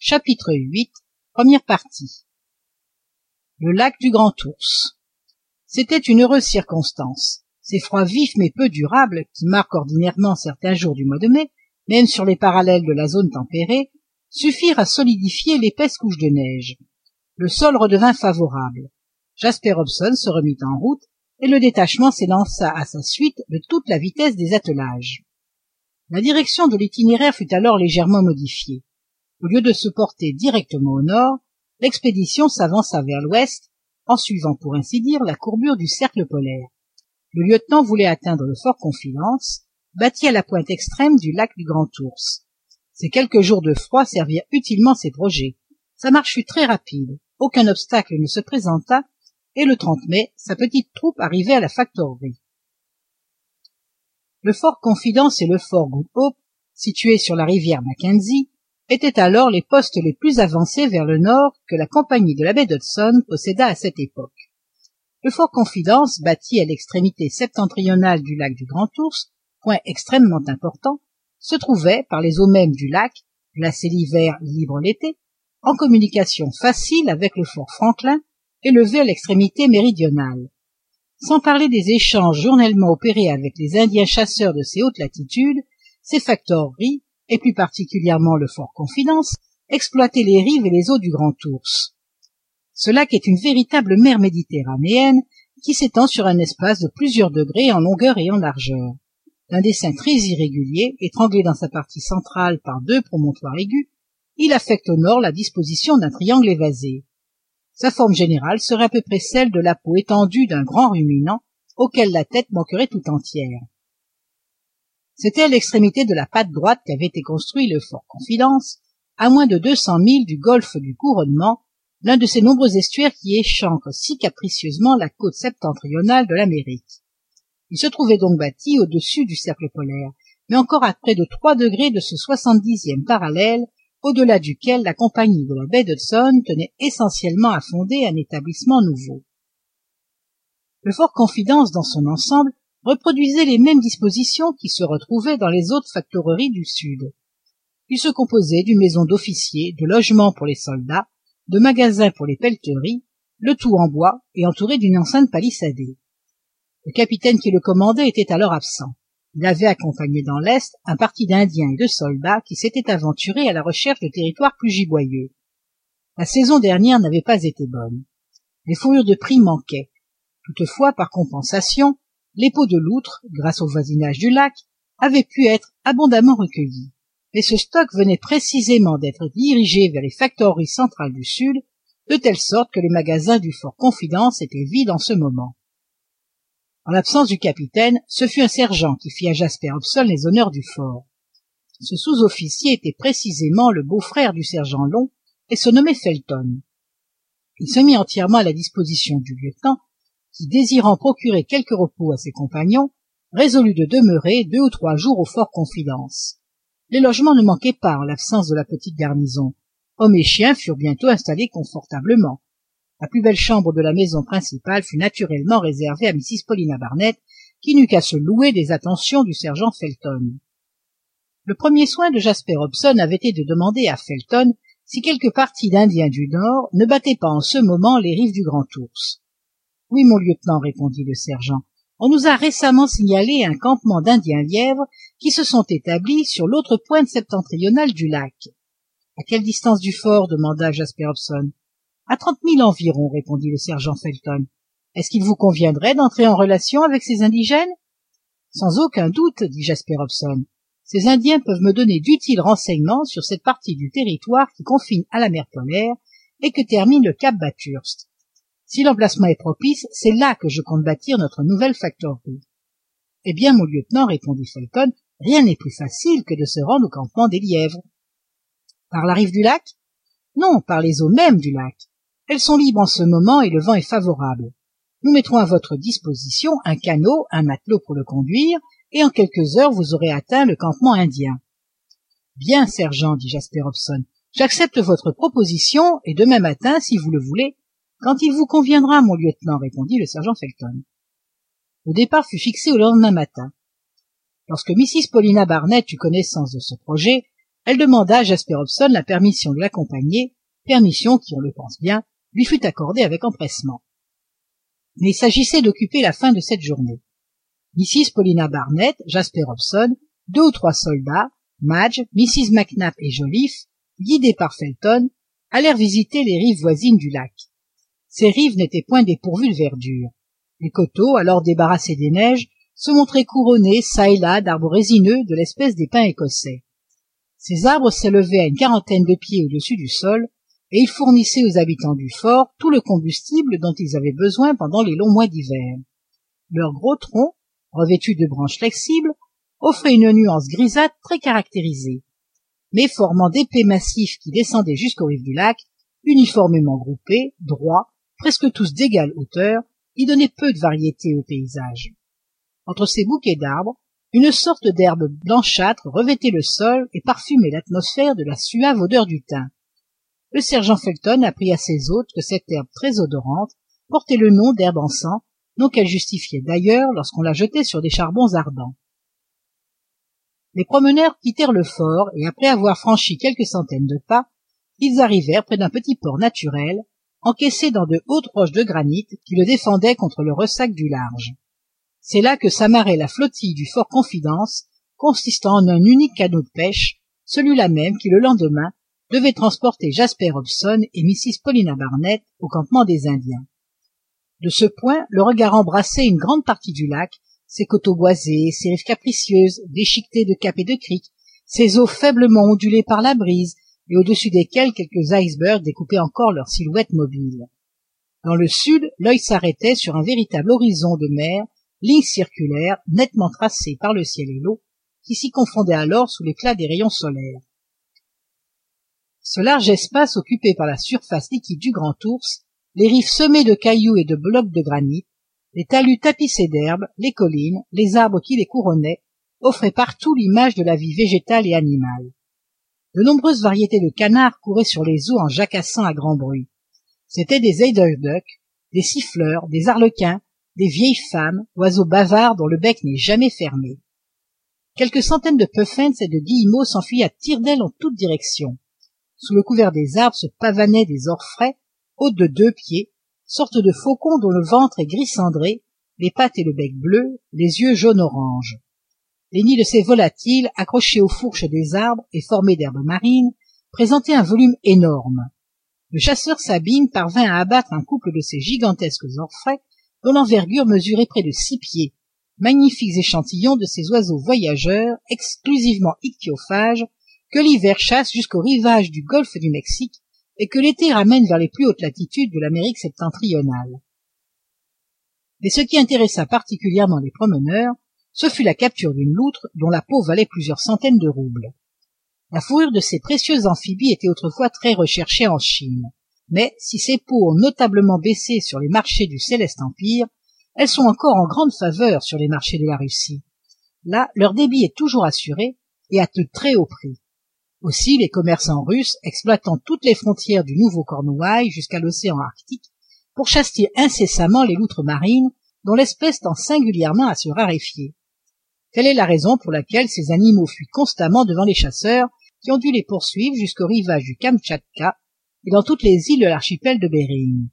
chapitre 8, première partie. Le lac du Grand Ours. C'était une heureuse circonstance. Ces froids vifs mais peu durables, qui marquent ordinairement certains jours du mois de mai, même sur les parallèles de la zone tempérée, suffirent à solidifier l'épaisse couche de neige. Le sol redevint favorable. Jasper Hobson se remit en route et le détachement s'élança à sa suite de toute la vitesse des attelages. La direction de l'itinéraire fut alors légèrement modifiée. Au lieu de se porter directement au nord, l'expédition s'avança vers l'ouest, en suivant pour ainsi dire la courbure du cercle polaire. Le lieutenant voulait atteindre le fort Confidence, bâti à la pointe extrême du lac du Grand Ours. Ces quelques jours de froid servirent utilement ses projets. Sa marche fut très rapide, aucun obstacle ne se présenta, et le 30 mai, sa petite troupe arrivait à la. Le fort Confidence et le fort Good Hope, situés sur la rivière Mackenzie, étaient alors les postes les plus avancés vers le nord que la compagnie de la baie d'Hudson posséda à cette époque. Le fort Confidence, bâti à l'extrémité septentrionale du lac du Grand Ours, point extrêmement important, se trouvait, par les eaux mêmes du lac, glacé l'hiver, libre l'été, en communication facile avec le fort Franklin, élevé à l'extrémité méridionale. Sans parler des échanges journellement opérés avec les Indiens chasseurs de ces hautes latitudes, ces factoreries, et plus particulièrement le fort Confidence, exploitaient les rives et les eaux du Grand Ours. Ce lac est une véritable mer méditerranéenne qui s'étend sur un espace de plusieurs degrés en longueur et en largeur. D'un dessin très irrégulier, étranglé dans sa partie centrale par deux promontoires aigus, il affecte au nord la disposition d'un triangle évasé. Sa forme générale serait à peu près celle de la peau étendue d'un grand ruminant auquel la tête manquerait tout entière. C'était à l'extrémité de la patte droite qu'avait été construit le fort Confidence, à moins de deux cents milles du golfe du Couronnement, l'un de ces nombreux estuaires qui échancrent si capricieusement la côte septentrionale de l'Amérique. Il se trouvait donc bâti au-dessus du cercle polaire, mais encore à près de trois degrés de ce soixante-dixième parallèle, au-delà duquel la compagnie de la baie d'Hudson tenait essentiellement à fonder un établissement nouveau. Le fort Confidence dans son ensemble reproduisait les mêmes dispositions qui se retrouvaient dans les autres factoreries du sud. Il se composait d'une maison d'officiers, de logements pour les soldats, de magasins pour les pelleteries, le tout en bois et entouré d'une enceinte palissadée. Le capitaine qui le commandait était alors absent. Il avait accompagné dans l'Est un parti d'Indiens et de soldats qui s'étaient aventurés à la recherche de territoires plus giboyeux. La saison dernière n'avait pas été bonne. Les fourrures de prix manquaient. Toutefois, par compensation, les peaux de loutre, grâce au voisinage du lac, avaient pu être abondamment recueillies. Mais ce stock venait précisément d'être dirigé vers les factoreries centrales du Sud, de telle sorte que les magasins du fort Confidence étaient vides en ce moment. En l'absence du capitaine, ce fut un sergent qui fit à Jasper Hobson les honneurs du fort. Ce sous-officier était précisément le beau-frère du sergent Long et se nommait Felton. Il se mit entièrement à la disposition du lieutenant, qui, désirant procurer quelque repos à ses compagnons, résolut de demeurer deux ou trois jours au fort Confidence. Les logements ne manquaient pas en l'absence de la petite garnison. Hommes et chiens furent bientôt installés confortablement. La plus belle chambre de la maison principale fut naturellement réservée à Mrs. Paulina Barnett, qui n'eut qu'à se louer des attentions du sergent Felton. Le premier soin de Jasper Hobson avait été de demander à Felton si quelque partie d'Indiens du Nord ne battait pas en ce moment les rives du Grand Ours. Oui, mon lieutenant, répondit le sergent. On nous a récemment signalé un campement d'Indiens lièvres qui se sont établis sur l'autre pointe septentrionale du lac. À quelle distance du fort? demanda Jasper Hobson à trente milles environ répondit le sergent felton. Est-ce qu'il vous conviendrait d'entrer en relation avec ces indigènes? Sans aucun doute dit jasper hobson. Ces indiens peuvent me donner d'utiles renseignements sur cette partie du territoire qui confine à la mer polaire et que termine le cap bathurst. Si l'emplacement est propice c'est là que je compte bâtir notre nouvelle factorerie. Eh bien mon lieutenant répondit felton rien n'est plus facile que de se rendre au campement des lièvres. Par la rive du lac? Non par les eaux mêmes du lac elles sont libres en ce moment et le vent est favorable. Nous mettrons à votre disposition un canot un matelot pour le conduire et en quelques heures vous aurez atteint le campement indien. Bien sergent dit jasper hobson j'accepte votre proposition et demain matin si vous le voulez quand il vous conviendra mon lieutenant répondit le sergent felton. Le départ fut fixé au lendemain matin. Lorsque mrs paulina barnett eut connaissance de ce projet elle demanda à jasper hobson la permission de l'accompagner permission qui on le pense bien lui fut accordée avec empressement. Mais il s'agissait d'occuper la fin de cette journée. Mrs paulina barnett jasper hobson deux ou trois soldats madge mrs mac nap et joliffe guidés par felton allèrent visiter les rives voisines du lac. Ces rives n'étaient point dépourvues de verdure. Les coteaux alors débarrassés des neiges se montraient couronnés çà et là d'arbres résineux de l'espèce des pins écossais. Ces arbres s'élevaient à une quarantaine de pieds au-dessus du sol et ils fournissaient aux habitants du fort tout le combustible dont ils avaient besoin pendant les longs mois d'hiver. Leurs gros troncs revêtus de branches flexibles offraient une nuance grisâtre très caractérisée mais formant d'épais massifs qui descendaient jusqu'aux rives du lac uniformément groupés droits presque tous d'égale hauteur ils donnaient peu de variété au paysage. Entre ces bouquets d'arbres une sorte d'herbe blanchâtre revêtait le sol et parfumait l'atmosphère de la suave odeur du thym le sergent felton apprit à ses hôtes que cette herbe très odorante portait le nom d'herbe encens nom qu'elle justifiait d'ailleurs lorsqu'on la jetait sur des charbons ardents. Les promeneurs quittèrent le fort et après avoir franchi quelques centaines de pas ils arrivèrent près d'un petit port naturel encaissé dans de hautes roches de granit qui le défendaient contre le ressac du large. C'est là que s'amarrait la flottille du fort confidence consistant en un unique canot de pêche celui-là même qui le lendemain devait transporter jasper hobson et mrs paulina barnett au campement des indiens. De ce point le regard embrassait une grande partie du lac ses coteaux boisés ses rives capricieuses déchiquetées de caps et de criques ses eaux faiblement ondulées par la brise et au-dessus desquelles quelques icebergs découpaient encore leurs silhouettes mobiles dans le sud l'œil s'arrêtait sur un véritable horizon de mer ligne circulaire nettement tracée par le ciel et l'eau qui s'y confondaient alors sous l'éclat des rayons solaires ce large espace occupé par la surface liquide du grand ours les rives semées de cailloux et de blocs de granit les talus tapissés d'herbes les collines les arbres qui les couronnaient offraient partout l'image de la vie végétale et animale. De nombreuses variétés de canards couraient sur les eaux en jacassant à grand bruit. C'étaient des eiderducks des siffleurs des arlequins des vieilles femmes oiseaux bavards dont le bec n'est jamais fermé. Quelques centaines de puffins et de guillemots s'enfuyaient à tire-d'aile en toutes directions sous le couvert des arbres se pavanaient des orfraies hautes de deux pieds sortes de faucons dont le ventre est gris cendré les pattes et le bec bleu les yeux jaune orange les nids de ces volatiles accrochés aux fourches des arbres et formés d'herbes marines présentaient un volume énorme. Le chasseur sabine parvint à abattre un couple de ces gigantesques orfraies dont l'envergure mesurait près de six pieds. Magnifiques échantillons de ces oiseaux voyageurs exclusivement ichthyophages que l'hiver chasse jusqu'au rivage du golfe du mexique et que l'été ramène vers les plus hautes latitudes de l'amérique septentrionale. Mais ce qui intéressa particulièrement les promeneurs ce fut la capture d'une loutre dont la peau valait plusieurs centaines de roubles. La fourrure de ces précieux amphibies était autrefois très recherchée en chine. Mais si ces peaux ont notablement baissé sur les marchés du céleste empire elles sont encore en grande faveur sur les marchés de la russie. Là leur débit est toujours assuré et à de très haut prix aussi les commerçants russes exploitant toutes les frontières du nouveau cornouailles jusqu'à l'océan arctique pour chasser incessamment les loutres marines dont l'espèce tend singulièrement à se raréfier. Telle est la raison pour laquelle ces animaux fuient constamment devant les chasseurs qui ont dû les poursuivre jusqu'au rivage du kamtchatka et dans toutes les îles de l'archipel de behring